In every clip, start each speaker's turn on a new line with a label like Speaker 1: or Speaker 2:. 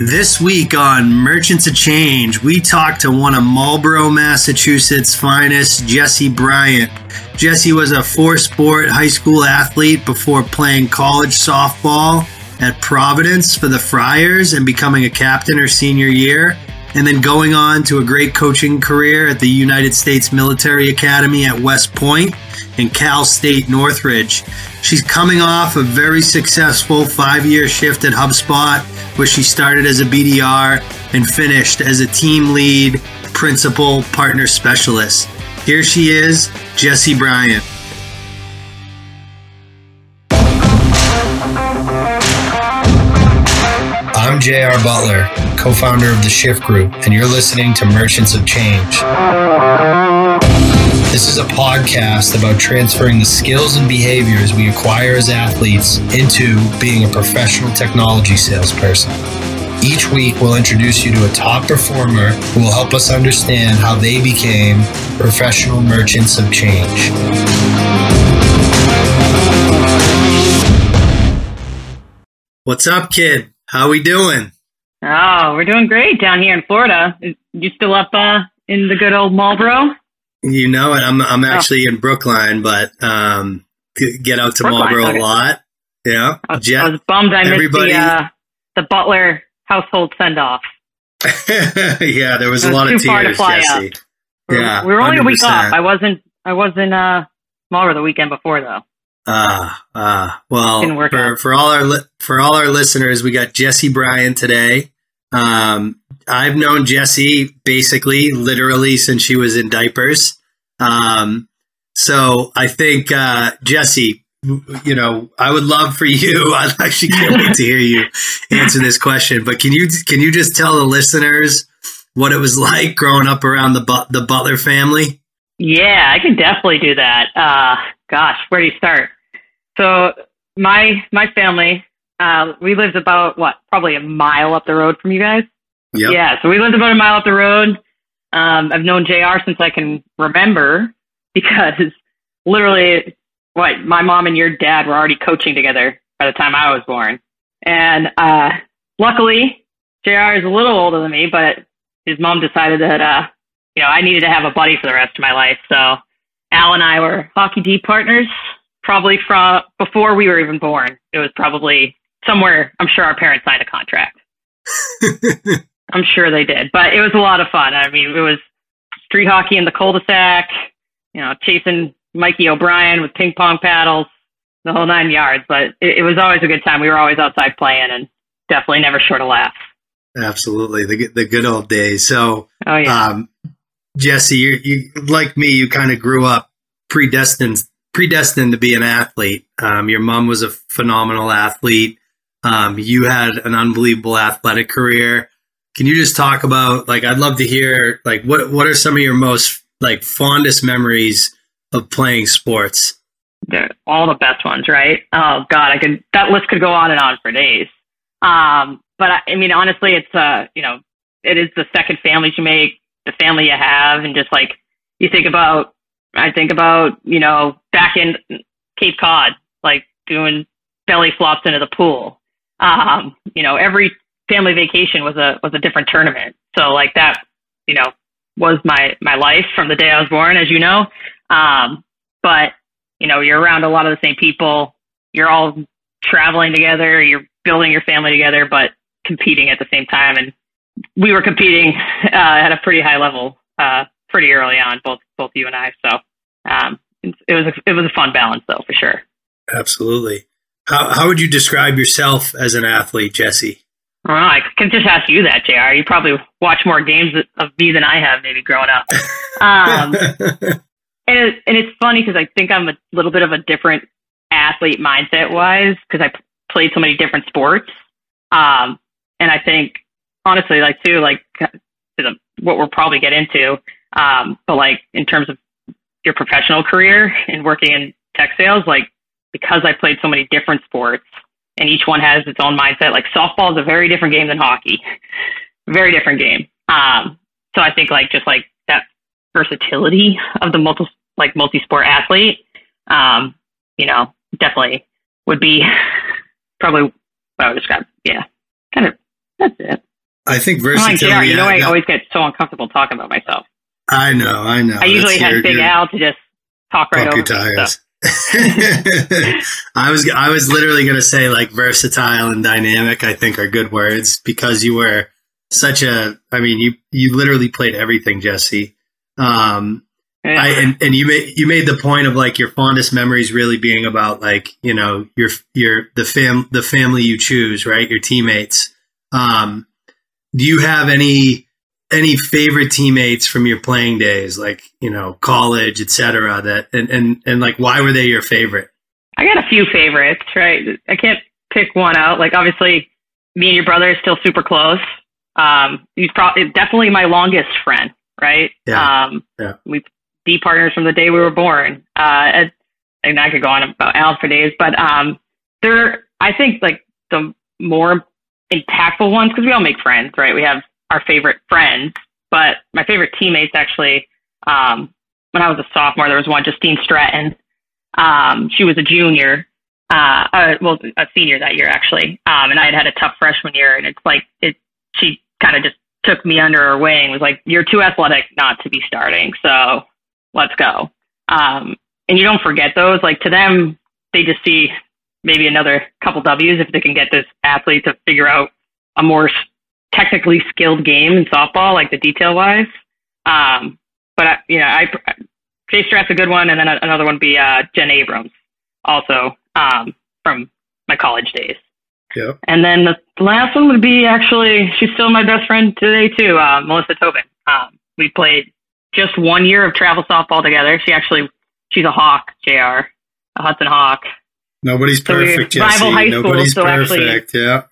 Speaker 1: This week on Merchants of Change, we talk to one of Marlborough, Massachusetts' finest, Jessie Bryant. Jessie was a four sport high school athlete before playing college softball at Providence for the Friars and becoming a captain her senior year, and then going on to a great coaching career at the United States Military Academy at West Point and Cal State Northridge. She's coming off a very successful five year shift at HubSpot, where she started as a BDR and finished as a team lead, principal, partner specialist. Here she is, Jessie Bryant. I'm J.R. Butler, co founder of the Shift Group, and you're listening to Merchants of Change. This is a podcast about transferring the skills and behaviors we acquire as athletes into being a professional technology salesperson. Each week, we'll introduce you to a top performer who will help us understand how they became professional merchants of change. What's up, kid? How we doing?
Speaker 2: Oh, we're doing great down here in Florida. You still up uh, in the good old Marlborough?
Speaker 1: You know it. I'm I'm oh. actually oh. in Brookline, but um, get out to Brookline, Marlborough okay. a lot. Yeah,
Speaker 2: I was, Jet, I was bummed I everybody, missed the uh, the Butler household send off.
Speaker 1: yeah, there was a lot of tears, Jessie. Up.
Speaker 2: Yeah, we were only 100%. a week off. I wasn't I wasn't uh Marlborough the weekend before though.
Speaker 1: Ah, uh, ah. Uh, well, for, for all our li- for all our listeners, we got Jessie Bryant today. Um, I've known Jessie basically, literally, since she was in diapers. Um, so I think uh, Jessie, you know, I would love for you. I actually can't wait to hear you answer this question. But can you can you just tell the listeners what it was like growing up around the but- the Butler family?
Speaker 2: Yeah, I can definitely do that. Uh, gosh, where do you start? So my my family, uh, we lived about what, probably a mile up the road from you guys. Yep. Yeah, so we lived about a mile up the road. Um, I've known JR since I can remember because literally, what my mom and your dad were already coaching together by the time I was born. And uh, luckily, JR is a little older than me, but his mom decided that uh, you know I needed to have a buddy for the rest of my life. So Al and I were hockey D partners probably from before we were even born. It was probably somewhere. I'm sure our parents signed a contract. I'm sure they did, but it was a lot of fun. I mean, it was street hockey in the cul-de-sac, you know, chasing Mikey O'Brien with ping pong paddles, the whole nine yards. But it, it was always a good time. We were always outside playing, and definitely never short of laughs.
Speaker 1: Absolutely, the the good old days. So,
Speaker 2: oh, yeah. um,
Speaker 1: Jessie, you, you like me, you kind of grew up predestined predestined to be an athlete. Um, your mom was a phenomenal athlete. Um, you had an unbelievable athletic career can you just talk about like I'd love to hear like what what are some of your most like fondest memories of playing sports?
Speaker 2: They're all the best ones, right? Oh God, I could that list could go on and on for days. Um, but I, I mean, honestly, it's uh, you know, it is the second family you make, the family you have, and just like you think about, I think about you know back in Cape Cod, like doing belly flops into the pool. Um, you know, every family vacation was a was a different tournament. So like that, you know, was my my life from the day I was born, as you know. Um, but you know, you're around a lot of the same people. You're all traveling together. You're building your family together, but competing at the same time. And we were competing uh, at a pretty high level uh, pretty early on, both both you and I. So um, it was a, it was a fun balance, though, for sure.
Speaker 1: Absolutely. How how would you describe yourself as an athlete, Jessie?
Speaker 2: Well, I can just ask you that, Jr. You probably watch more games of me than I have, maybe growing up. Um, and, it, and it's funny because I think I'm a little bit of a different athlete mindset wise because I played so many different sports. Um, and I think honestly, like too, like what we'll probably get into, um, but like in terms of your professional career and working in tech sales, like because I played so many different sports and each one has its own mindset. Like softball is a very different game than hockey, very different game. Um, so I think like just like that versatility of the multi like multi sport athlete, um, you know, definitely would be probably what I would describe. Yeah, kind of that's it.
Speaker 1: I think versatility.
Speaker 2: Like, you know, I, I always get so uncomfortable talking about myself.
Speaker 1: I know, I know.
Speaker 2: I usually have Big Al to just talk right over your tires.
Speaker 1: I was I was literally going to say like versatile and dynamic. I think are good words because you were such a. I mean, you you literally played everything, Jessie. Um, yeah. I, and, and you made you made the point of like your fondest memories really being about like you know your your the fam the family you choose right your teammates. Um, do you have any any favorite teammates from your playing days, like you know, college, etc. That and and and like, why were they your favorite?
Speaker 2: I got a few favorites, right? I can't pick one out. Like, obviously, me and your brother are still super close. Um, he's probably definitely my longest friend, right?
Speaker 1: Yeah. Um, yeah.
Speaker 2: We D partners from the day we were born. Uh, and I could go on about Al for days, but um, they're I think like the more impactful ones because we all make friends, right? We have our favorite friends, but my favorite teammates actually, um, when I was a sophomore, there was one, Justine Stratton. Um, she was a junior, uh, uh, well, a senior that year actually. Um, and I had had a tough freshman year and it's like, it, she kind of just took me under her wing, was like, you're too athletic not to be starting. So let's go. Um, and you don't forget those, like to them, they just see maybe another couple W's if they can get this athlete to figure out a more technically skilled game in softball, like the detail wise. Um, but I, you know, I Jay Stratt's a good one, and then another one would be uh, Jen Abrams, also um, from my college days.
Speaker 1: Yeah.
Speaker 2: And then the last one would be actually she's still my best friend today too, uh, Melissa Tobin. Um, we played just one year of travel softball together. She actually she's a Hawk, Jr. a Hudson Hawk.
Speaker 1: Nobody's perfect, so Jessie. High school, Nobody's so perfect. Actually, yeah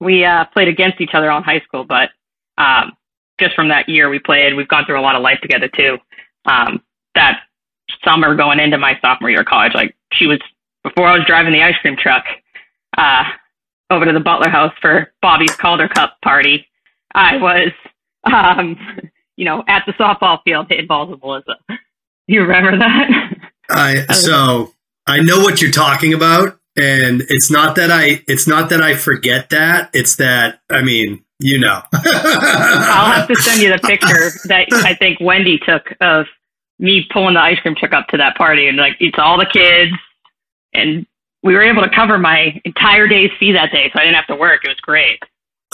Speaker 2: we uh, played against each other on high school, but um, just from that year we played, we've gone through a lot of life together too. Um, that summer going into my sophomore year of college, like she was before I was driving the ice cream truck uh, over to the Butler House for Bobby's Calder Cup party. I was, um, you know, at the softball field hitting balls with Melissa. You remember that?
Speaker 1: I so I know what you're talking about and it's not that I it's not that I forget that. It's that I mean, you know.
Speaker 2: I'll have to send you the picture that I think Wendy took of me pulling the ice cream truck up to that party and like it's all the kids and we were able to cover my entire day's fee that day, so I didn't have to work. It was great.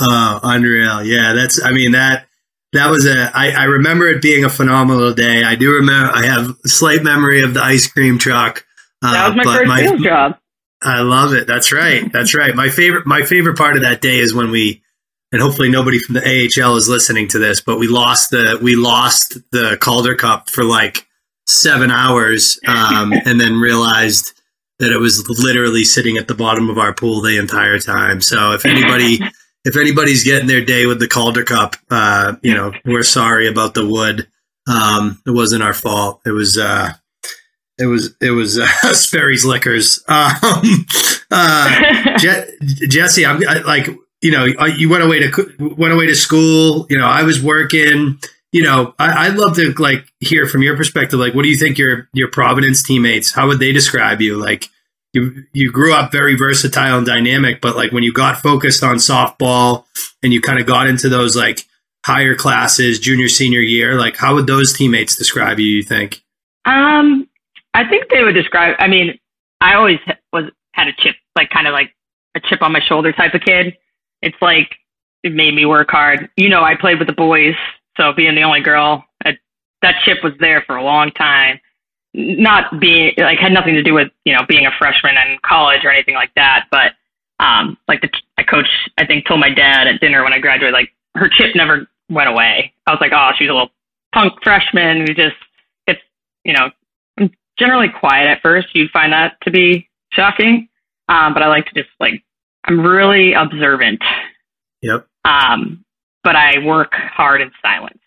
Speaker 1: Oh, unreal. Yeah, that's I mean that that was a I, I remember it being a phenomenal day. I do remember I have a slight memory of the ice cream truck.
Speaker 2: Uh, that was my first my, sales job.
Speaker 1: I love it. That's right. That's right. My favorite my favorite part of that day is when we and hopefully nobody from the AHL is listening to this, but we lost the we lost the Calder Cup for like seven hours, um, and then realized that it was literally sitting at the bottom of our pool the entire time. So if anybody if anybody's getting their day with the Calder Cup, uh, you know, we're sorry about the wood. Um, it wasn't our fault. It was uh, it was it was uh, Sperry's Liquors. Um, uh, Je- Jessie, I'm I, like you know you went away to went away to school. You know I was working. You know I, I'd love to like hear from your perspective. Like, what do you think your your Providence teammates? How would they describe you? Like you you grew up very versatile and dynamic, but like when you got focused on softball and you kind of got into those like higher classes, junior senior year, like how would those teammates describe you? You think?
Speaker 2: Um, I think they would describe. I mean, I always was had a chip, like kind of like a chip on my shoulder type of kid. It's like it made me work hard. You know, I played with the boys, so being the only girl, it, that chip was there for a long time. Not being like had nothing to do with you know being a freshman in college or anything like that, but um, like the my coach, I think told my dad at dinner when I graduated, like her chip never went away. I was like, oh, she's a little punk freshman who just gets you know generally quiet at first. You'd find that to be shocking. Um, but I like to just like, I'm really observant.
Speaker 1: Yep.
Speaker 2: Um, but I work hard in silence.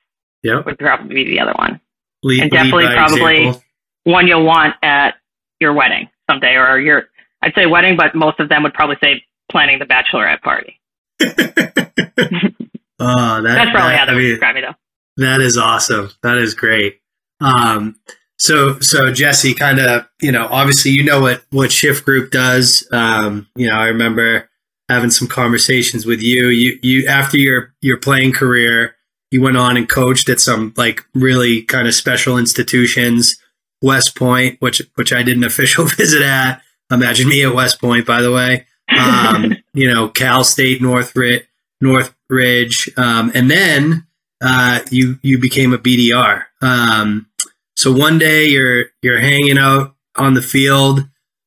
Speaker 1: Yep.
Speaker 2: Would probably be the other one. Lead, and definitely probably example. one you'll want at your wedding someday or your, I'd say wedding, but most of them would probably say planning the bachelorette party.
Speaker 1: oh, that,
Speaker 2: That's probably that, how they I mean, describe me though.
Speaker 1: That is awesome. That is great. Um, so, so Jessie, kind of, you know, obviously, you know what what Shift Group does. Um, you know, I remember having some conversations with you. You you after your your playing career, you went on and coached at some like really kind of special institutions, West Point, which which I did an official visit at. Imagine me at West Point, by the way. Um, you know, Cal State, Northridge, Northridge, um, and then uh, you you became a BDR. Um, so one day you're you're hanging out on the field.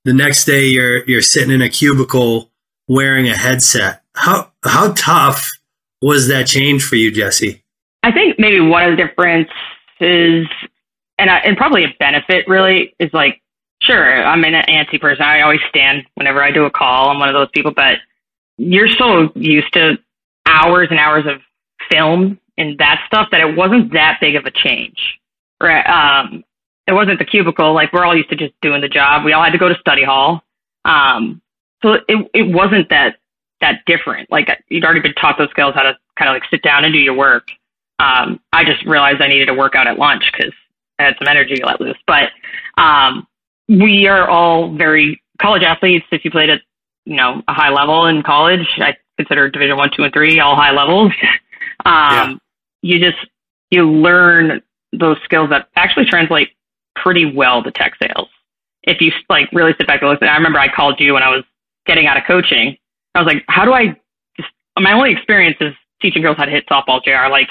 Speaker 1: The next day you're you're sitting in a cubicle wearing a headset. How how tough was that change for you, Jessie?
Speaker 2: I think maybe one of the differences, and I, and probably a benefit really is like, sure, I'm an antsy person. I always stand whenever I do a call. I'm one of those people, but you're so used to hours and hours of film and that stuff that it wasn't that big of a change. Right? Um, it wasn't the cubicle. Like we're all used to just doing the job. We all had to go to study hall. Um, so it it wasn't that that different. Like you'd already been taught those skills how to kind of like sit down and do your work. Um, I just realized I needed to work out at lunch because I had some energy let loose. But um, we are all very college athletes. If you played at you know a high level in college, I consider Division One, Two, and Three all high levels. um, yeah. You just you learn those skills that actually translate pretty well to tech sales. If you like really sit back and listen, I remember I called you when I was getting out of coaching. I was like, how do I just, my only experience is teaching girls how to hit softball JR. Like,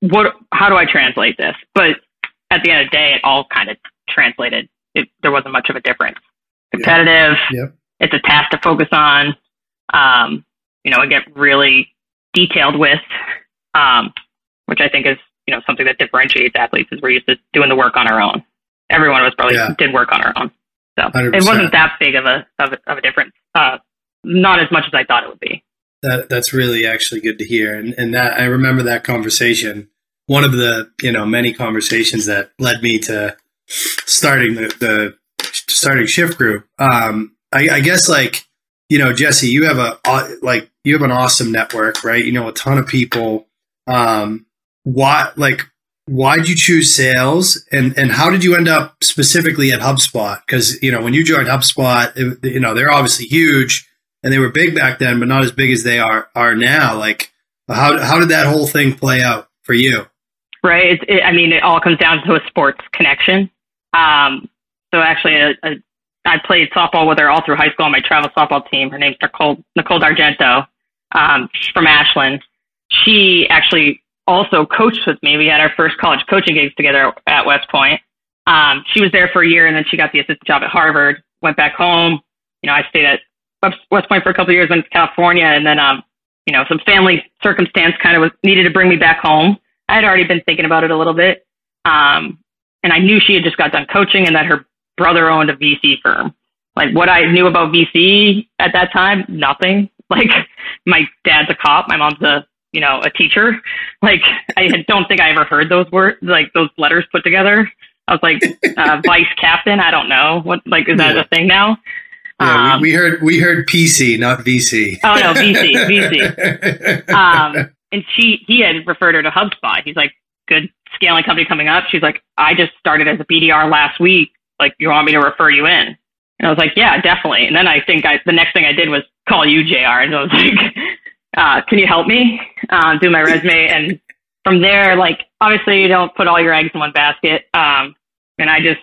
Speaker 2: what, how do I translate this? But at the end of the day, it all kind of translated. It, there wasn't much of a difference. Competitive. Yep. It's a task to focus on. Um, you know, I get really detailed with, um, which I think is, you know, something that differentiates athletes is we're used to doing the work on our own. Everyone of us probably yeah. did work on our own. So 100%. it wasn't that big of a, of a, of a difference. Uh, not as much as I thought it would be.
Speaker 1: That that's really actually good to hear, and and that I remember that conversation. One of the you know many conversations that led me to starting the, the starting shift group. Um, I, I guess like you know Jessie, you have a like you have an awesome network, right? You know a ton of people. Um, what like why'd you choose sales and and how did you end up specifically at HubSpot? Because you know when you joined HubSpot, it, you know they're obviously huge and they were big back then, but not as big as they are are now. Like how how did that whole thing play out for you?
Speaker 2: Right. It, I mean, it all comes down to a sports connection. Um, so actually, a, a, I played softball with her all through high school on my travel softball team. Her name's Nicole Nicole D'Argento um, from Ashland. She actually also coached with me. We had our first college coaching gigs together at West Point. Um, she was there for a year and then she got the assistant job at Harvard, went back home. You know, I stayed at West Point for a couple of years, went to California, and then, um, you know, some family circumstance kind of was needed to bring me back home. I had already been thinking about it a little bit. Um, and I knew she had just got done coaching and that her brother owned a VC firm. Like what I knew about VC at that time, nothing. Like my dad's a cop, my mom's a you know, a teacher. Like, I don't think I ever heard those words, like those letters put together. I was like, uh, vice captain. I don't know what, like, is that yeah. a thing now?
Speaker 1: Yeah, um, we, we, heard we heard PC, not VC.
Speaker 2: Oh no, VC, VC. Um, and she he had referred her to HubSpot. He's like, good scaling company coming up. She's like, I just started as a BDR last week. Like, you want me to refer you in? And I was like, yeah, definitely. And then I think I the next thing I did was call you, Jr. And I was like, uh, can you help me uh, do my resume? And from there, like obviously you don't put all your eggs in one basket. Um, and I just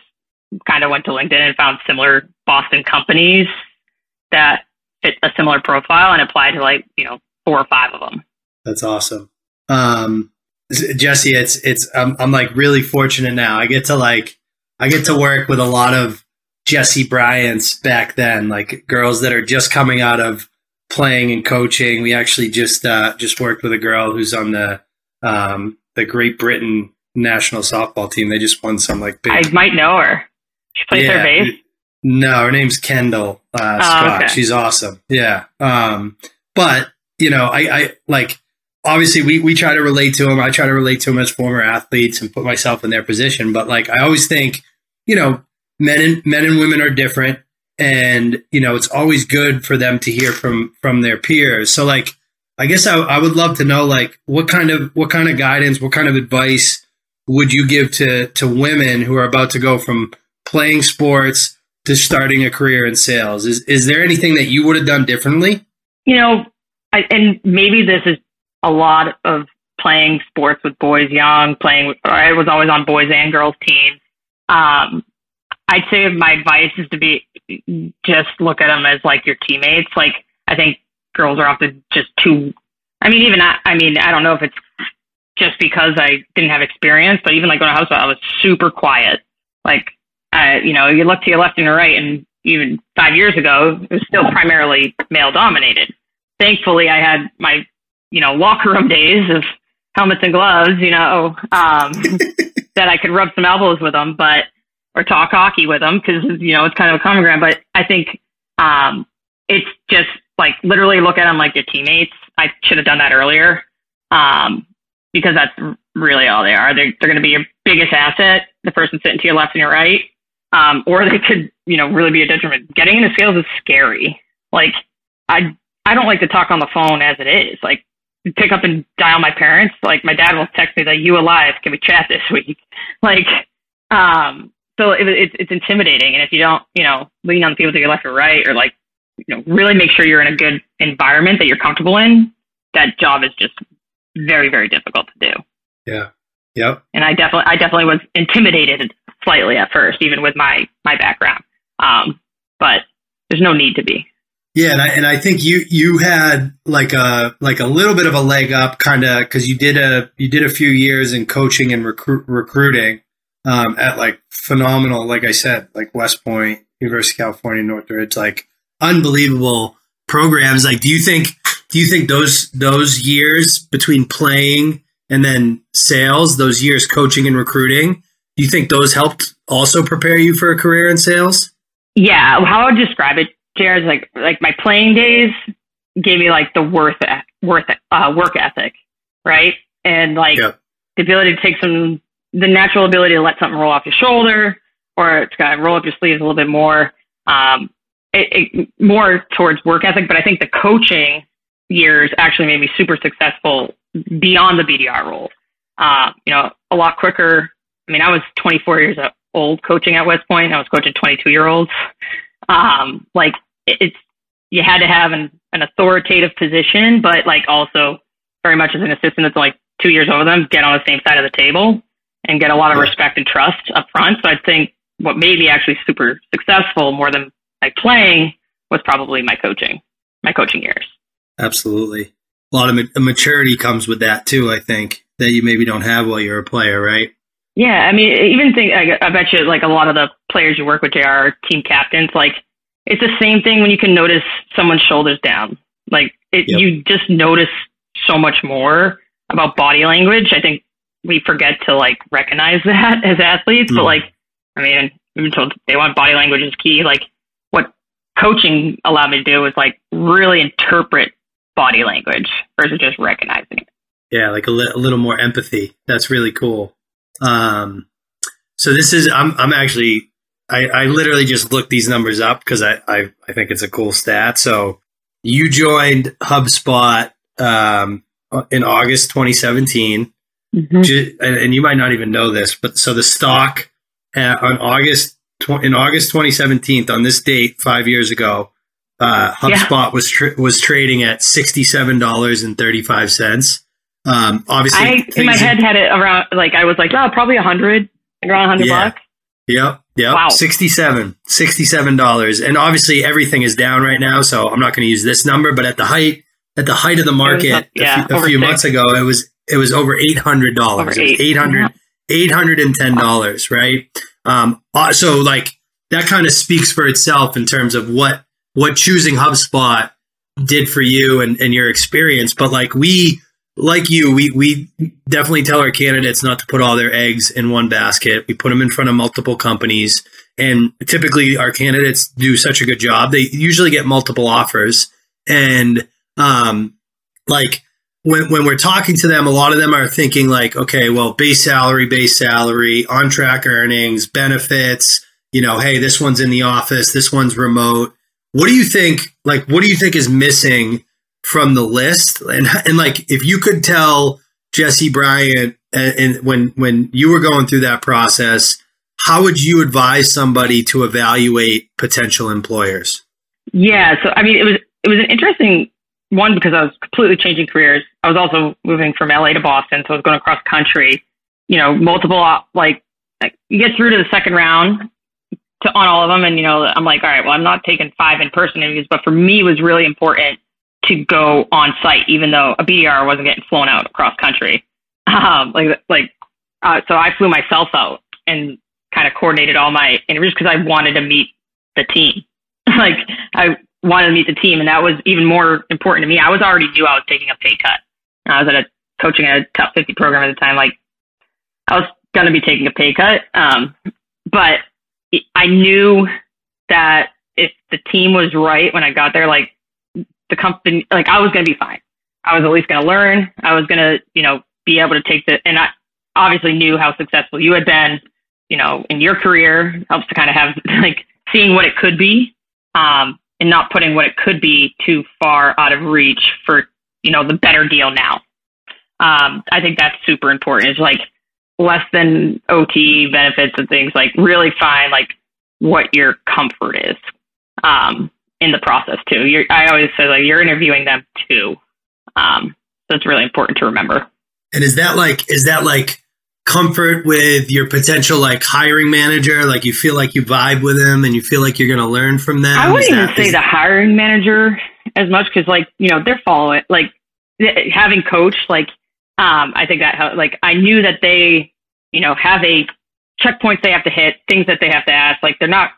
Speaker 2: kind of went to LinkedIn and found similar Boston companies that fit a similar profile and applied to like you know four or five of them.
Speaker 1: That's awesome. Um, Jessie, it's it's I'm I'm like really fortunate now. I get to like I get to work with a lot of Jessie Bryant's back then, like girls that are just coming out of playing and coaching. We actually just uh, just worked with a girl who's on the um, the Great Britain national softball team. They just won some like
Speaker 2: big. I might know her. She plays yeah, her base.
Speaker 1: No, her name's Kendall uh, oh, Scott. Okay. She's awesome. Yeah. Um, but you know, I, I like obviously we we try to relate to them. I try to relate to them as former athletes and put myself in their position. But like I always think, you know, men and men and women are different and you know it's always good for them to hear from from their peers. So like i guess I, I would love to know like what kind of what kind of guidance what kind of advice would you give to to women who are about to go from playing sports to starting a career in sales? Is is there anything that you would have done differently?
Speaker 2: You know, I, and maybe this is a lot of playing sports with boys young, playing, I was always on boys and girls teams. Um, I'd say my advice is to be just look at them as like your teammates. Like, I think girls are often just too, I mean, even I, I mean, I don't know if it's just because I didn't have experience, but even like going to house, I was super quiet. Like, uh, you know, you look to your left and your right, and even five years ago, it was still primarily male dominated. Thankfully, I had my, you know, locker room days of helmets and gloves, you know, um, that I could rub some elbows with them, but, or talk hockey with them because, you know, it's kind of a common ground. But I think, um, it's just like literally look at them like your teammates. I should have done that earlier. Um, because that's really all they are. They're, they're going to be your biggest asset, the person sitting to your left and your right. Um, or they could, you know, really be a detriment. Getting into sales is scary. Like, I, I don't like to talk on the phone as it is. Like, pick up and dial my parents. Like, my dad will text me that you alive. Can we chat this week? Like, um, so it, it's it's intimidating. And if you don't, you know, lean on the people to your left or right, or like, you know, really make sure you're in a good environment that you're comfortable in, that job is just very, very difficult to do.
Speaker 1: Yeah. Yep.
Speaker 2: And I definitely, I definitely was intimidated slightly at first, even with my my background. Um, but there's no need to be.
Speaker 1: Yeah, and I, and I think you you had like a like a little bit of a leg up, kind of because you did a you did a few years in coaching and recruit, recruiting um, at like phenomenal, like I said, like West Point, University of California, Northridge, like unbelievable programs. Like, do you think do you think those those years between playing and then sales, those years coaching and recruiting, do you think those helped also prepare you for a career in sales?
Speaker 2: Yeah, how I would describe it, Jared, like like my playing days gave me like the worth worth uh, work ethic, right? And like the ability to take some the natural ability to let something roll off your shoulder or to kind of roll up your sleeves a little bit more. Um, it, it, more towards work ethic, but I think the coaching years actually made me super successful beyond the BDR role. Uh, you know, a lot quicker. I mean, I was 24 years old coaching at West Point. I was coaching 22 year olds. Um, like it's you had to have an, an authoritative position, but like also very much as an assistant that's like two years over them, get on the same side of the table and get a lot of respect and trust up front. So I think what made me actually super successful more than my playing was probably my coaching, my coaching years.
Speaker 1: Absolutely. A lot of maturity comes with that too, I think, that you maybe don't have while you're a player, right?
Speaker 2: Yeah, I mean, even think I, I bet you like a lot of the players you work with are team captains. Like it's the same thing when you can notice someone's shoulders down. Like it, yep. you just notice so much more about body language. I think we forget to like recognize that as athletes, mm. but like, I mean, told they want body language is key. Like what coaching allowed me to do was like really interpret body language versus just recognizing it.
Speaker 1: Yeah, like a, li- a little more empathy. That's really cool. Um, so this is I'm I'm actually I, I literally just looked these numbers up because I, I I think it's a cool stat. So you joined HubSpot um, in August 2017, mm-hmm. and you might not even know this, but so the stock uh, on August in August 2017 on this date five years ago uh, HubSpot yeah. was tra- was trading at sixty seven dollars and thirty five cents. Um, obviously,
Speaker 2: I in my head had it around like I was like, oh, probably a hundred, around hundred yeah. bucks.
Speaker 1: Yep, yep. Wow. 67 dollars, and obviously everything is down right now. So I'm not going to use this number, but at the height at the height of the market yeah, a few, a few months ago, it was it was over eight hundred dollars. Eight hundred eight hundred and ten dollars, right? Um, uh, so like that kind of speaks for itself in terms of what what choosing HubSpot did for you and, and your experience. But like we, like you, we, we definitely tell our candidates not to put all their eggs in one basket. We put them in front of multiple companies. And typically our candidates do such a good job. They usually get multiple offers. And um, like when, when we're talking to them, a lot of them are thinking like, okay, well, base salary, base salary, on track earnings, benefits, you know, hey, this one's in the office, this one's remote. What do you think? Like, what do you think is missing from the list? And and like, if you could tell Jessie Bryant, and, and when when you were going through that process, how would you advise somebody to evaluate potential employers?
Speaker 2: Yeah, so I mean, it was it was an interesting one because I was completely changing careers. I was also moving from LA to Boston, so I was going across country. You know, multiple like, like you get through to the second round to on all of them, and you know, I'm like, all right, well, I'm not taking five in person interviews, but for me, it was really important to go on site, even though a BDR wasn't getting flown out across country. Um, like, like, uh, so I flew myself out and kind of coordinated all my interviews because I wanted to meet the team. like, I wanted to meet the team, and that was even more important to me. I was already knew I was taking a pay cut. I was at a coaching a top 50 program at the time. Like, I was going to be taking a pay cut, um, but I knew that if the team was right when I got there, like the company, like I was going to be fine. I was at least going to learn. I was going to, you know, be able to take the, and I obviously knew how successful you had been, you know, in your career helps to kind of have like seeing what it could be, um, and not putting what it could be too far out of reach for, you know, the better deal now. Um, I think that's super important. It's like less than OT benefits and things like really find like what your comfort is. Um, in the process too. You're, I always say like you're interviewing them too. Um, so it's really important to remember.
Speaker 1: And is that like is that like comfort with your potential like hiring manager? Like you feel like you vibe with them and you feel like you're going to learn from them.
Speaker 2: I wouldn't even say the hiring manager as much because like you know they're following like having coach like um I think that like I knew that they you know have a checkpoints they have to hit things that they have to ask like they're not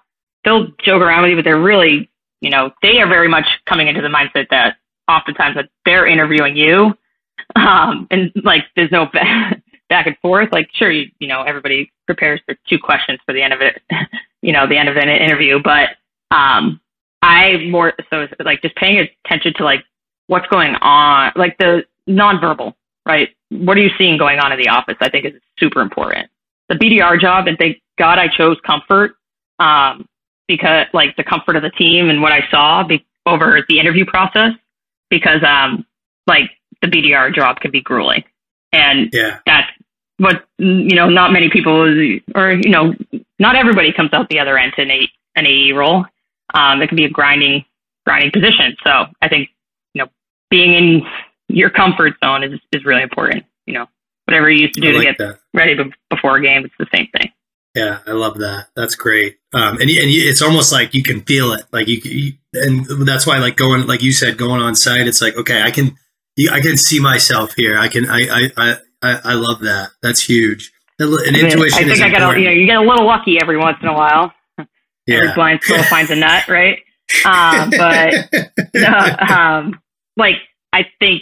Speaker 2: they'll joke around with you but they're really you know, they are very much coming into the mindset that oftentimes that they're interviewing you. Um, and like, there's no back and forth. Like, sure, you, you know, everybody prepares for two questions for the end of it, you know, the end of an interview. But, um, I more so like just paying attention to like what's going on, like the nonverbal, right? What are you seeing going on in the office? I think is super important. The BDR job, and thank God I chose comfort. Um, because like the comfort of the team and what I saw be- over the interview process because um like the BDR job can be grueling and yeah. that's what you know not many people or you know not everybody comes out the other end to an, an AE role um it can be a grinding grinding position so I think you know being in your comfort zone is is really important you know whatever you used to do like to get that. ready before a game it's the same thing
Speaker 1: yeah, I love that. That's great. Um, and and it's almost like you can feel it. Like you, you, and that's why like going, like you said, going on site. It's like okay, I can, I can see myself here. I can, I, I, I, I love that. That's huge. And intuition.
Speaker 2: I think I got, you know, you get a little lucky every once in a while. Yeah. Every blind squirrel finds a nut, right? Um, but um, like I think,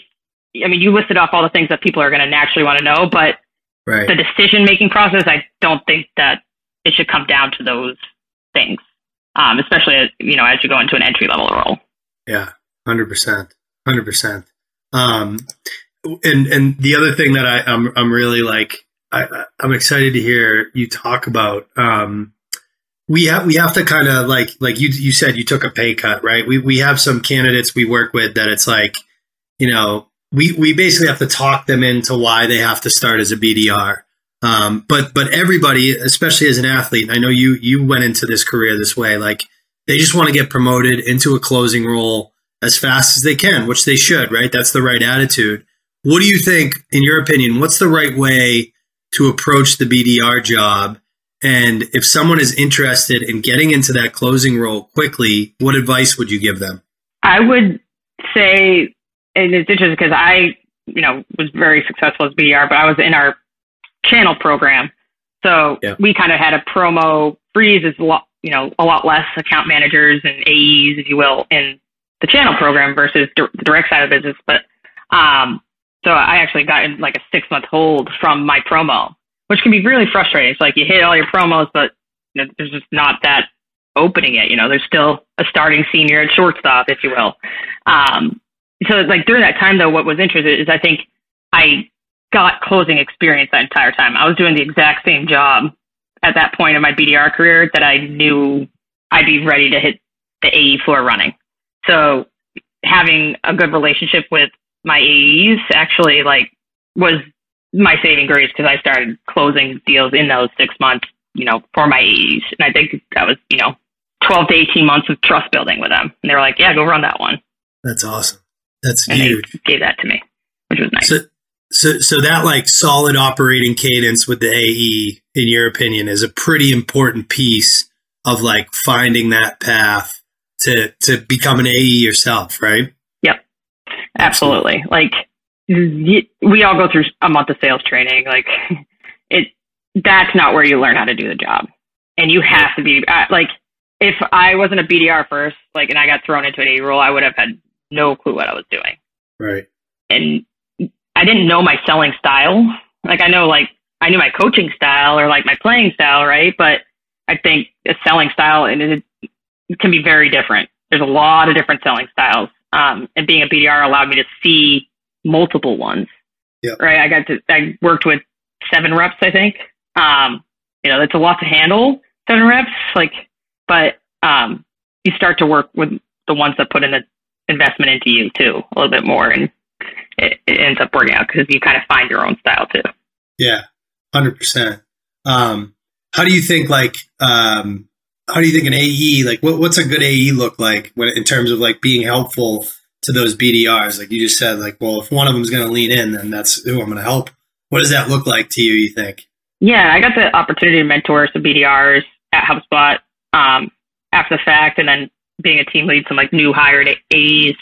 Speaker 2: I mean, you listed off all the things that people are going to naturally want to know, but Right. The decision making process, I don't think that it should come down to those things, um, especially as, you know as you go into an entry level role.
Speaker 1: Yeah, hundred percent, hundred percent. And and the other thing that I, I'm I'm really like I, I'm excited to hear you talk about. Um, we have we have to kind of like like you you said you took a pay cut, right? We we have some candidates we work with that it's like, you know, we we basically have to talk them into why they have to start as a BDR. Um, but but everybody, especially as an athlete, I know you you went into this career this way. Like they just want to get promoted into a closing role as fast as they can, which they should, right? That's the right attitude. What do you think, in your opinion? What's the right way to approach the BDR job? And if someone is interested in getting into that closing role quickly, what advice would you give them?
Speaker 2: I would say and it's interesting because I, you know, was very successful as BDR, but I was in our channel program. So yeah. we kind of had a promo freeze is a lot, you know, a lot less account managers and AEs, if you will, in the channel program versus the direct side of the business. But, um, so I actually got in like a six month hold from my promo, which can be really frustrating. It's like you hit all your promos, but you know, there's just not that opening yet. You know, there's still a starting senior at shortstop, if you will. Um, so like during that time though, what was interesting is I think I got closing experience that entire time. I was doing the exact same job at that point in my BDR career that I knew I'd be ready to hit the AE floor running. So having a good relationship with my AEs actually like was my saving grace because I started closing deals in those six months, you know, for my AEs. And I think that was, you know, 12 to 18 months of trust building with them. And they were like, yeah, go run that one.
Speaker 1: That's awesome. That's
Speaker 2: and
Speaker 1: huge.
Speaker 2: gave that to me, which was nice.
Speaker 1: So, so, so that like solid operating cadence with the AE, in your opinion, is a pretty important piece of like finding that path to to become an AE yourself, right?
Speaker 2: Absolutely. Like we all go through a month of sales training. Like it, that's not where you learn how to do the job, and you have to be uh, like. If I wasn't a BDR first, like, and I got thrown into an AE role, I would have had no clue what I was doing.
Speaker 1: Right.
Speaker 2: And I didn't know my selling style. Like I know, like I knew my coaching style or like my playing style, right? But I think a selling style and it, it can be very different. There's a lot of different selling styles, um, and being a BDR allowed me to see multiple ones.
Speaker 1: Yep.
Speaker 2: Right. I got to, I worked with seven reps, I think. Um, you know, that's a lot to handle, seven reps. Like, but, um, you start to work with the ones that put in the investment into you too, a little bit more. And it, it ends up working out because you kind of find your own style too.
Speaker 1: Yeah. Hundred percent. Um, how do you think like, um, how do you think an AE, like what, what's a good AE look like when, in terms of like being helpful to those BDRs? Like you just said, like, well, if one of them is going to lean in, then that's who I'm going to help. What does that look like to you? You think?
Speaker 2: Yeah, I got the opportunity to mentor some BDRs at HubSpot um, after the fact, and then being a team lead, some like new hired AEs.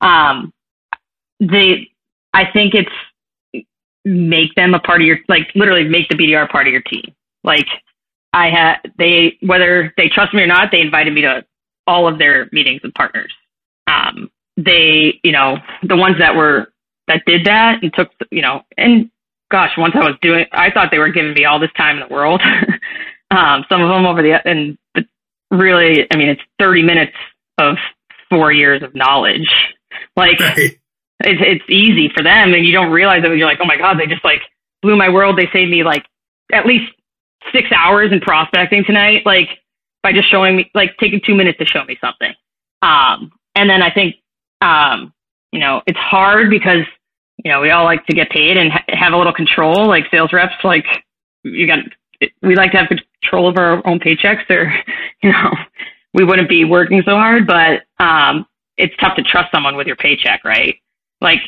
Speaker 2: Um, they, I think it's make them a part of your, like literally make the BDR part of your team. Like I had, they, whether they trust me or not, they invited me to all of their meetings with partners. Um, they, you know, the ones that were that did that and took, you know, and gosh, once I was doing, I thought they were giving me all this time in the world. um, some of them over the, and but really, I mean, it's 30 minutes of four years of knowledge. Like right. it's, it's easy for them and you don't realize it. You're like, oh my God, they just like blew my world. They saved me like at least six hours in prospecting tonight. Like by just showing me, like taking two minutes to show me something. Um, and then I think um, you know, it's hard because, you know, we all like to get paid and ha- have a little control, like sales reps, like you got, we like to have control of our own paychecks or, you know, we wouldn't be working so hard, but, um, it's tough to trust someone with your paycheck, right? Like,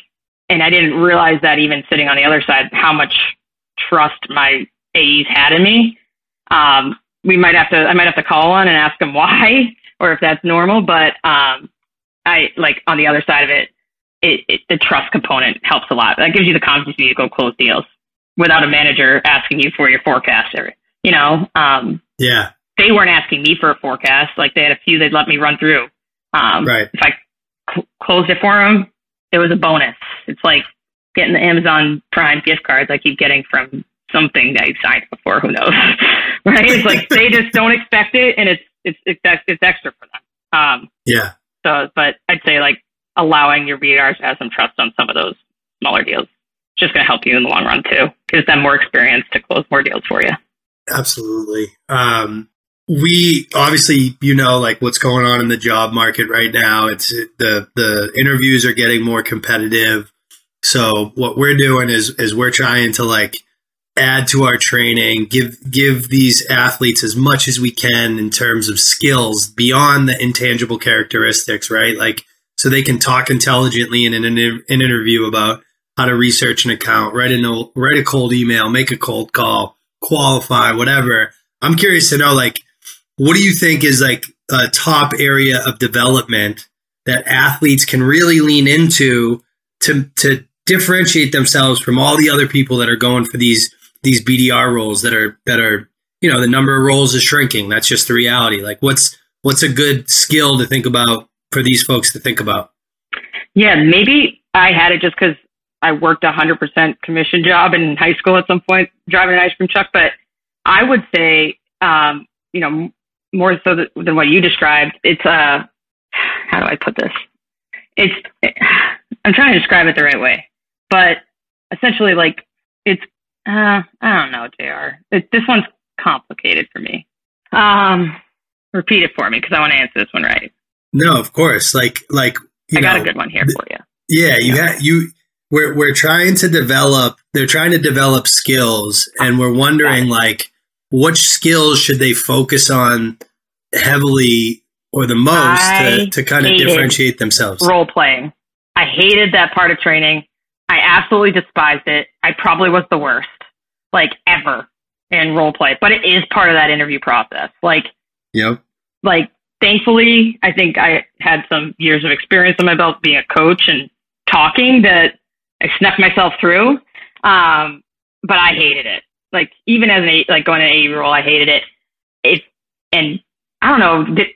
Speaker 2: and I didn't realize that even sitting on the other side, how much trust my AEs had in me. Um, we might have to, I might have to call on and ask them why, or if that's normal, but, um, I like on the other side of it, it, it, the trust component helps a lot. That gives you the confidence to go close deals without a manager asking you for your forecast. Or, you know, um,
Speaker 1: yeah,
Speaker 2: they weren't asking me for a forecast. Like they had a few they'd let me run through. Um,
Speaker 1: right.
Speaker 2: If I cl- closed it for them, it was a bonus. It's like getting the Amazon Prime gift cards I keep getting from something that you've signed before. Who knows? right? It's like they just don't expect it, and it's it's it's, it's extra for them. Um,
Speaker 1: yeah.
Speaker 2: So, but I'd say like allowing your BDRs to have some trust on some of those smaller deals just going to help you in the long run too. Gives them more experience to close more deals for you.
Speaker 1: Absolutely. Um, we obviously, you know, like what's going on in the job market right now. It's the the interviews are getting more competitive. So what we're doing is is we're trying to like add to our training, give give these athletes as much as we can in terms of skills beyond the intangible characteristics, right? Like so they can talk intelligently in an, an interview about how to research an account, write a write a cold email, make a cold call, qualify, whatever. I'm curious to know like what do you think is like a top area of development that athletes can really lean into to to differentiate themselves from all the other people that are going for these these BDR roles that are that are you know the number of roles is shrinking. That's just the reality. Like what's what's a good skill to think about for these folks to think about?
Speaker 2: Yeah, maybe I had it just because I worked a hundred percent commission job in high school at some point, driving an ice cream truck. But I would say, um, you know, more so than what you described, it's a uh, how do I put this? It's I'm trying to describe it the right way, but essentially, like it's uh, I don't know, Jr. It, this one's complicated for me. Um, repeat it for me because I want to answer this one right.
Speaker 1: No, of course. Like, like
Speaker 2: I got know, a good one here for you.
Speaker 1: Yeah, you yeah. you. We're we're trying to develop. They're trying to develop skills, and we're wondering like, which skills should they focus on heavily or the most to, to kind of differentiate themselves?
Speaker 2: Role playing. I hated that part of training. I absolutely despised it. I probably was the worst, like ever in role play, but it is part of that interview process. Like,
Speaker 1: yep.
Speaker 2: Like, thankfully, I think I had some years of experience on my belt being a coach and talking that I snuck myself through. Um, but I hated it. Like, even as an eight, like going to an AE role, I hated it. It and I don't know. Did,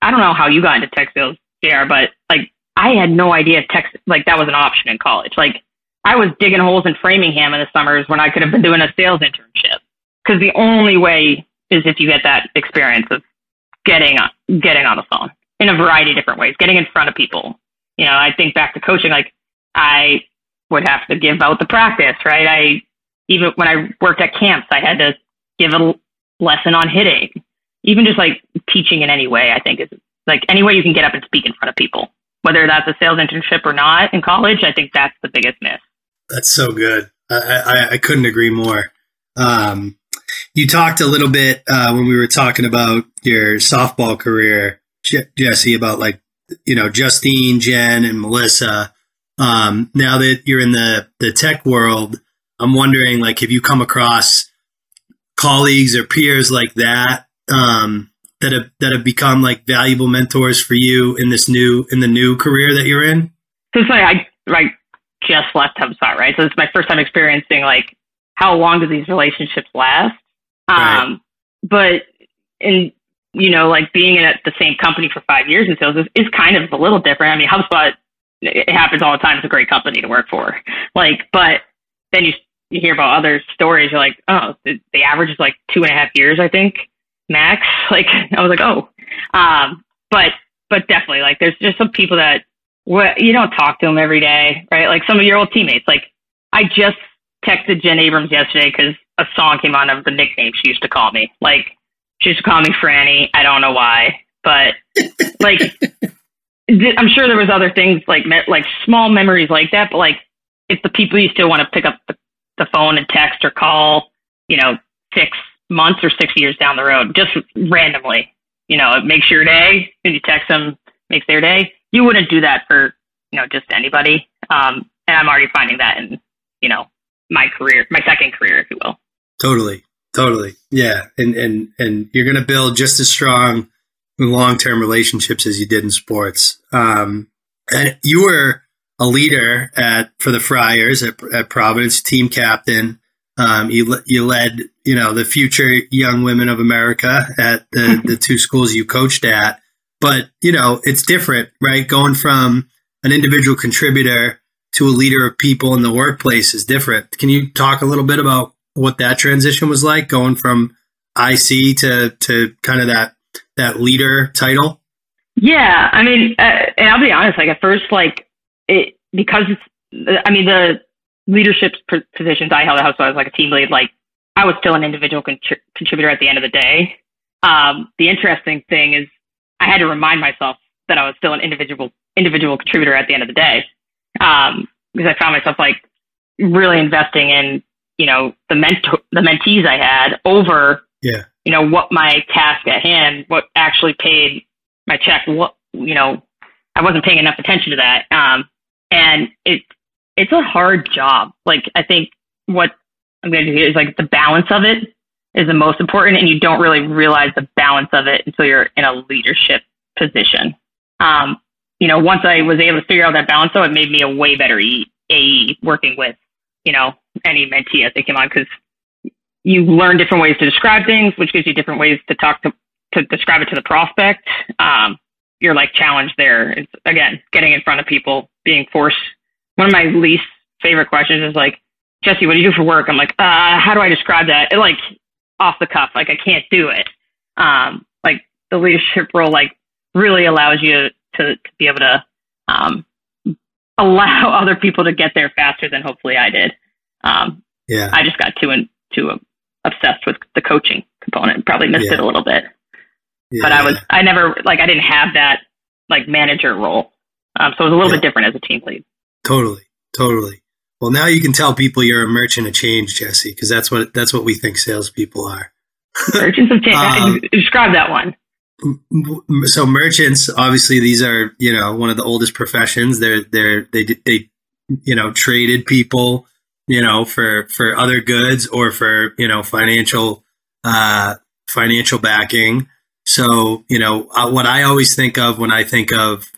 Speaker 2: I don't know how you got into tech sales, JR, but like I had no idea tech like that was an option in college. Like I was digging holes in Framingham in the summers when I could have been doing a sales internship. Because the only way is if you get that experience of getting on, getting on the phone in a variety of different ways, getting in front of people. You know, I think back to coaching, like I would have to give out the practice, right? I even when I worked at camps, I had to give a lesson on hitting even just like teaching in any way, I think is like any way you can get up and speak in front of people, whether that's a sales internship or not in college. I think that's the biggest miss.
Speaker 1: That's so good. I, I, I couldn't agree more. Um, you talked a little bit uh, when we were talking about your softball career, Jessie, about like you know Justine, Jen, and Melissa. Um, now that you're in the the tech world, I'm wondering like have you come across colleagues or peers like that um, that have that have become like valuable mentors for you in this new in the new career that you're in?
Speaker 2: So it's like I like just left HubSpot, right? So it's my first time experiencing like how long do these relationships last? Right. Um, but in you know, like being at the same company for five years in sales is, is kind of a little different. I mean, HubSpot it happens all the time. It's a great company to work for. Like, but then you you hear about other stories. You're like, oh, the, the average is like two and a half years, I think. Max. Like I was like, oh, um, but but definitely like there's just some people that what you don't talk to them every day, right? Like some of your old teammates. Like I just texted Jen Abrams yesterday because a song came on of the nickname she used to call me. Like she used to call me Franny. I don't know why, but like I'm sure there was other things like like small memories like that. But like it's the people you still want to pick up the, the phone and text or call, you know, six months or six years down the road, just randomly. You know, it makes your day. And you text them, makes their day. You wouldn't do that for you know just anybody. Um, and I'm already finding that in you know my career, my second career, if you will.
Speaker 1: Totally, totally, yeah. And and and you're to build just as strong long term relationships as you did in sports. Um, and you were a leader at for the Friars at, at Providence, team captain. Um, you you led you know the future young women of America at the the two schools you coached at, but you know it's different, right? Going from an individual contributor to a leader of people in the workplace is different. Can you talk a little bit about what that transition was like, going from IC to to kind of that that leader title?
Speaker 2: Yeah, I mean, uh, and I'll be honest. Like at first, like it because it's. I mean, the leadership positions I held at HubSpot, I was like a team lead. Like I was still an individual contributor at the end of the day. Um, the interesting thing is I had to remind myself that I was still an individual individual contributor at the end of the day um, because I found myself like really investing in you know the mentor the mentees I had over
Speaker 1: yeah
Speaker 2: you know what my task at hand what actually paid my check what you know I wasn't paying enough attention to that um, and it it's a hard job. Like I think what I'm going to do is like the balance of it is the most important, and you don't really realize the balance of it until you're in a leadership position. Um, you know, once I was able to figure out that balance, though, it made me a way better AE working with you know any mentee as they came on because you learn different ways to describe things, which gives you different ways to talk to to describe it to the prospect. Um, you're like challenged there. It's again getting in front of people, being forced one of my least favorite questions is like, Jessie, what do you do for work? I'm like, uh, how do I describe that? It like off the cuff, like I can't do it. Um, like the leadership role, like really allows you to, to be able to um, allow other people to get there faster than hopefully I did. Um,
Speaker 1: yeah,
Speaker 2: I just got too in, too obsessed with the coaching component. Probably missed yeah. it a little bit. Yeah. But I was I never like I didn't have that like manager role, um, so it was a little yeah. bit different as a team lead.
Speaker 1: Totally, totally. Well, now you can tell people you're a merchant of change, Jessie, because that's what that's what we think salespeople are.
Speaker 2: Merchants of change. Um, describe that one.
Speaker 1: so merchants obviously these are you know one of the oldest professions they're they're they they you know traded people you know for for other goods or for you know financial uh financial backing so you know uh, what i always think of when i think of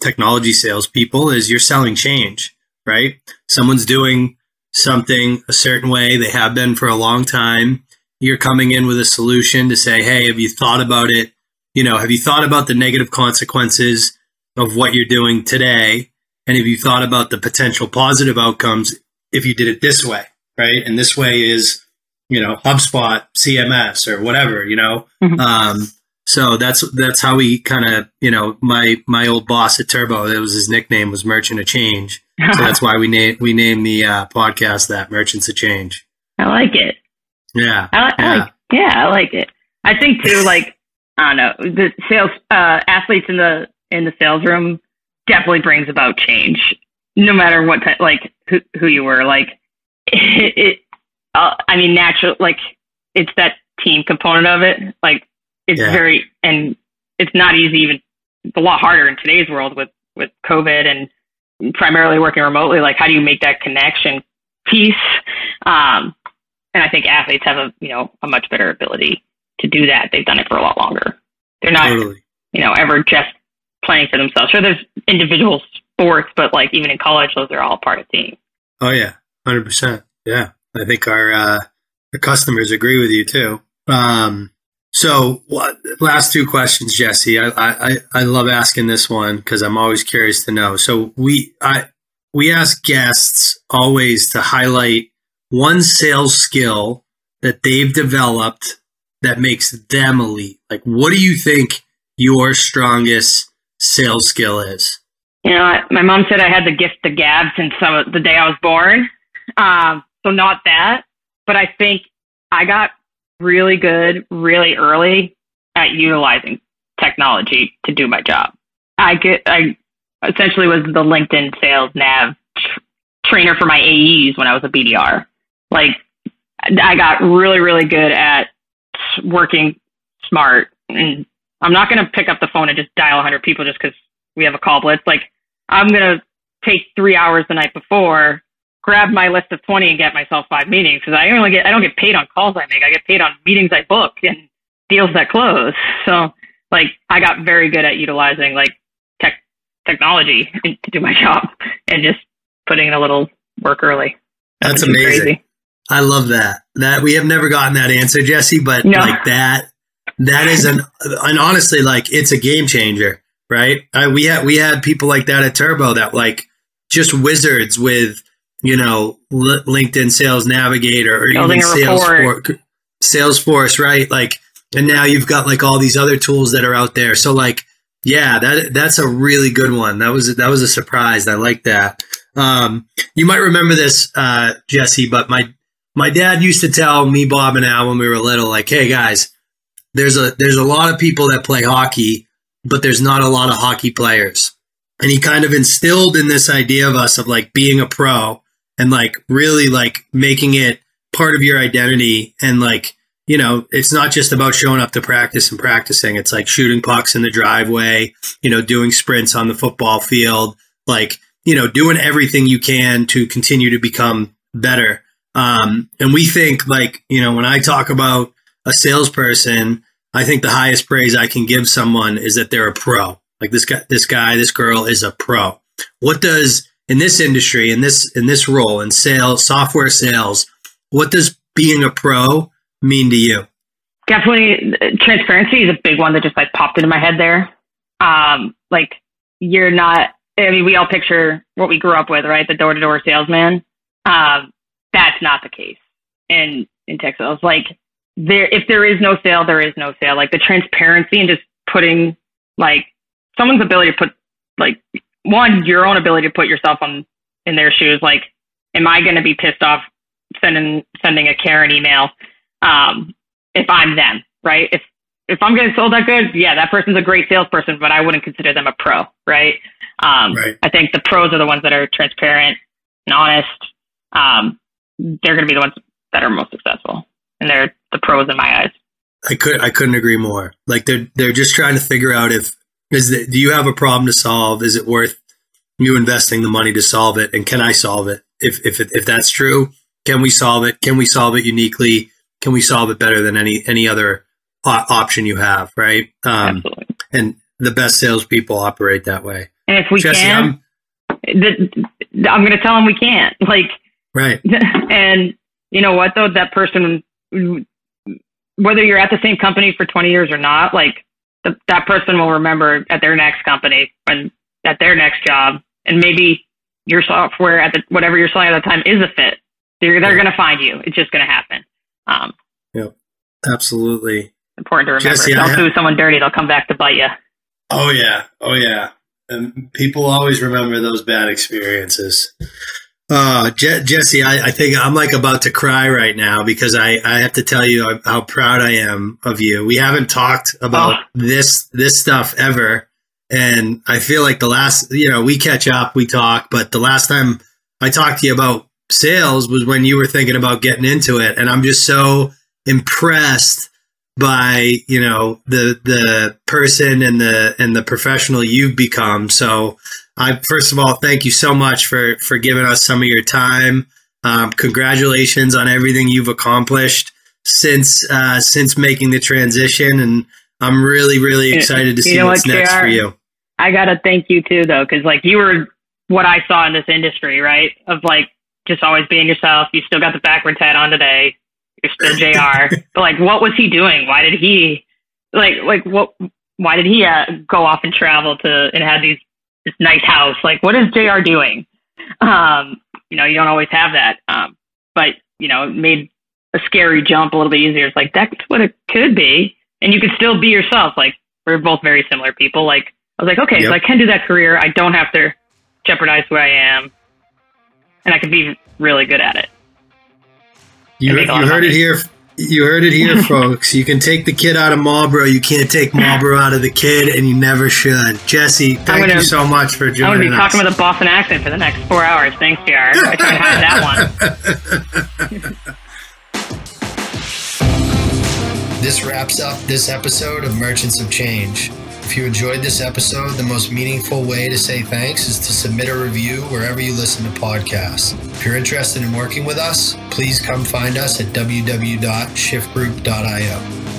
Speaker 1: technology salespeople is you're selling change right someone's doing something a certain way they have been for a long time you're coming in with a solution to say hey have you thought about it you know, have you thought about the negative consequences of what you're doing today? And have you thought about the potential positive outcomes if you did it this way, right? And this way is, you know, HubSpot, CMS, or whatever, you know. Mm-hmm. Um, so that's that's how we kind of, you know, my my old boss at Turbo, that was his nickname, was Merchant of Change. so that's why we name we named the uh, podcast that Merchants of Change.
Speaker 2: I like it.
Speaker 1: Yeah.
Speaker 2: I, li- yeah. I like. Yeah, I like it. I think too, like I don't know, the sales uh, athletes in the in the sales room definitely brings about change, no matter what type, like who who you were. Like it, it uh, I mean, natural, like it's that team component of it. Like it's yeah. very, and it's not easy. Even it's a lot harder in today's world with with COVID and primarily working remotely. Like, how do you make that connection piece? Um, and I think athletes have a you know a much better ability to do that. They've done it for a lot longer. They're not, totally. you know, ever just playing for themselves. Sure, there's individual sports, but like even in college, those are all part of team.
Speaker 1: Oh yeah, hundred percent. Yeah, I think our uh, the customers agree with you too. Um, so, what, last two questions, Jessie. I, I I love asking this one because I'm always curious to know. So we I we ask guests always to highlight one sales skill that they've developed that makes them elite? Like, what do you think your strongest sales skill is?
Speaker 2: You know, my mom said I had the gift of gab since the day I was born. Um, so not that, but I think I got really good really early at utilizing technology to do my job. I get, I essentially was the LinkedIn sales nav tr- trainer for my AEs when I was a BDR. Like, I got really, really good at working smart. And I'm not going to pick up the phone and just dial 100 people just because we have a call blitz. Like, I'm going to take three hours the night before, grab my list of 20 and get myself five meetings because I only get, I don't get paid on calls I make. I get paid on meetings I book and deals that close. So, like, I got very good at utilizing like tech technology to do my job and just putting in a little work early.
Speaker 1: That's, That's amazing. Crazy. I love that. That we have never gotten that answer, Jessie, but no. like that, that is an, and honestly, like it's a game changer, right? I, we had, we had people like that at Turbo that like just wizards with, you know, L- LinkedIn Sales Navigator or Building even Salesforce, Salesforce, right? Like, and now you've got like all these other tools that are out there. So like, yeah, that that's a really good one. That was that was a surprise. I like that. Um, you might remember this, uh, Jessie, but my my dad used to tell me, Bob, and Al when we were little, like, "Hey guys, there's a there's a lot of people that play hockey, but there's not a lot of hockey players." And he kind of instilled in this idea of us of like being a pro and like really like making it part of your identity and like you know it's not just about showing up to practice and practicing it's like shooting pucks in the driveway you know doing sprints on the football field like you know doing everything you can to continue to become better um, and we think like, you know, when I talk about a salesperson, I think the highest praise I can give someone is that they're a pro. Like this guy, this guy, this girl is a pro. What does in this industry, in this in this role in sales, software sales, what does being a pro mean to you?
Speaker 2: Definitely, transparency is a big one that just like popped into my head there. Um, like you're not. I mean, we all picture what we grew up with, right? The door to door salesman. Um, that's not the case in in tech sales. Like there, if there is no sale, there is no sale. Like the transparency and just putting like someone's ability to put like one your own ability to put yourself on in their shoes. Like, am I going to be pissed off sending sending a Karen email um, if I'm them, right? If if I'm getting sold that good, yeah, that person's a great salesperson, but I wouldn't consider them a pro, right? Um, right. I think the pros are the ones that are transparent and honest. Um, they're going to be the ones that are most successful, and they're the pros in my eyes.
Speaker 1: I could I couldn't agree more. Like they're they're just trying to figure out if is that do you have a problem to solve? Is it worth you investing the money to solve it? And can I solve it? If if if that's true, can we solve it? Can we solve it uniquely? Can we solve it better than any any other option you have? Right.
Speaker 2: Um, Absolutely.
Speaker 1: And the best salespeople operate that way.
Speaker 2: And if we Jessie, can, I'm, I'm going to tell them we can't. Like
Speaker 1: right.
Speaker 2: And you know what though? That person, whether you're at the same company for 20 years or not, like the, that person will remember at their next company and at their next job, and maybe your software at the whatever you're selling at the time is a fit. They're they're yeah. going to find you. It's just going to happen. Um,
Speaker 1: yeah, absolutely.
Speaker 2: Important to remember. Jessie, Don't do someone dirty; they'll come back to bite you.
Speaker 1: Oh yeah, oh yeah. And people always remember those bad experiences. Uh, Je- Jessie, I, I, think I'm like about to cry right now because I, I have to tell you how proud I am of you. We haven't talked about oh. this this stuff ever, and I feel like the last you know we catch up, we talk, but the last time I talked to you about sales was when you were thinking about getting into it, and I'm just so impressed by you know the the person and the and the professional you've become. So I first of all thank you so much for for giving us some of your time. Um, congratulations on everything you've accomplished since uh, since making the transition, and I'm really really excited to see you know what's what, next JR, for you.
Speaker 2: I gotta thank you too, though, because like you were what I saw in this industry, right? Of like just always being yourself. You still got the backwards hat on today. You're still Jr. but like, what was he doing? Why did he like like what? Why did he uh, go off and travel to and have these this nice house. Like, what is JR doing? Um, you know, you don't always have that. Um, but, you know, it made a scary jump a little bit easier. It's like, that's what it could be. And you could still be yourself. Like, we're both very similar people. Like, I was like, okay, yep. so I can do that career. I don't have to jeopardize who I am. And I can be really good at it.
Speaker 1: You, you heard it here you heard it here, folks. You can take the kid out of Marlborough. You can't take Marlborough out of the kid, and you never should. Jessie, thank gonna, you so much for joining us. I'm
Speaker 2: going to be talking with a Boston accent for the next four hours. Thanks, JR. I tried to hide that one.
Speaker 1: this wraps up this episode of Merchants of Change. If you enjoyed this episode, the most meaningful way to say thanks is to submit a review wherever you listen to podcasts. If you're interested in working with us, please come find us at www.shiftgroup.io.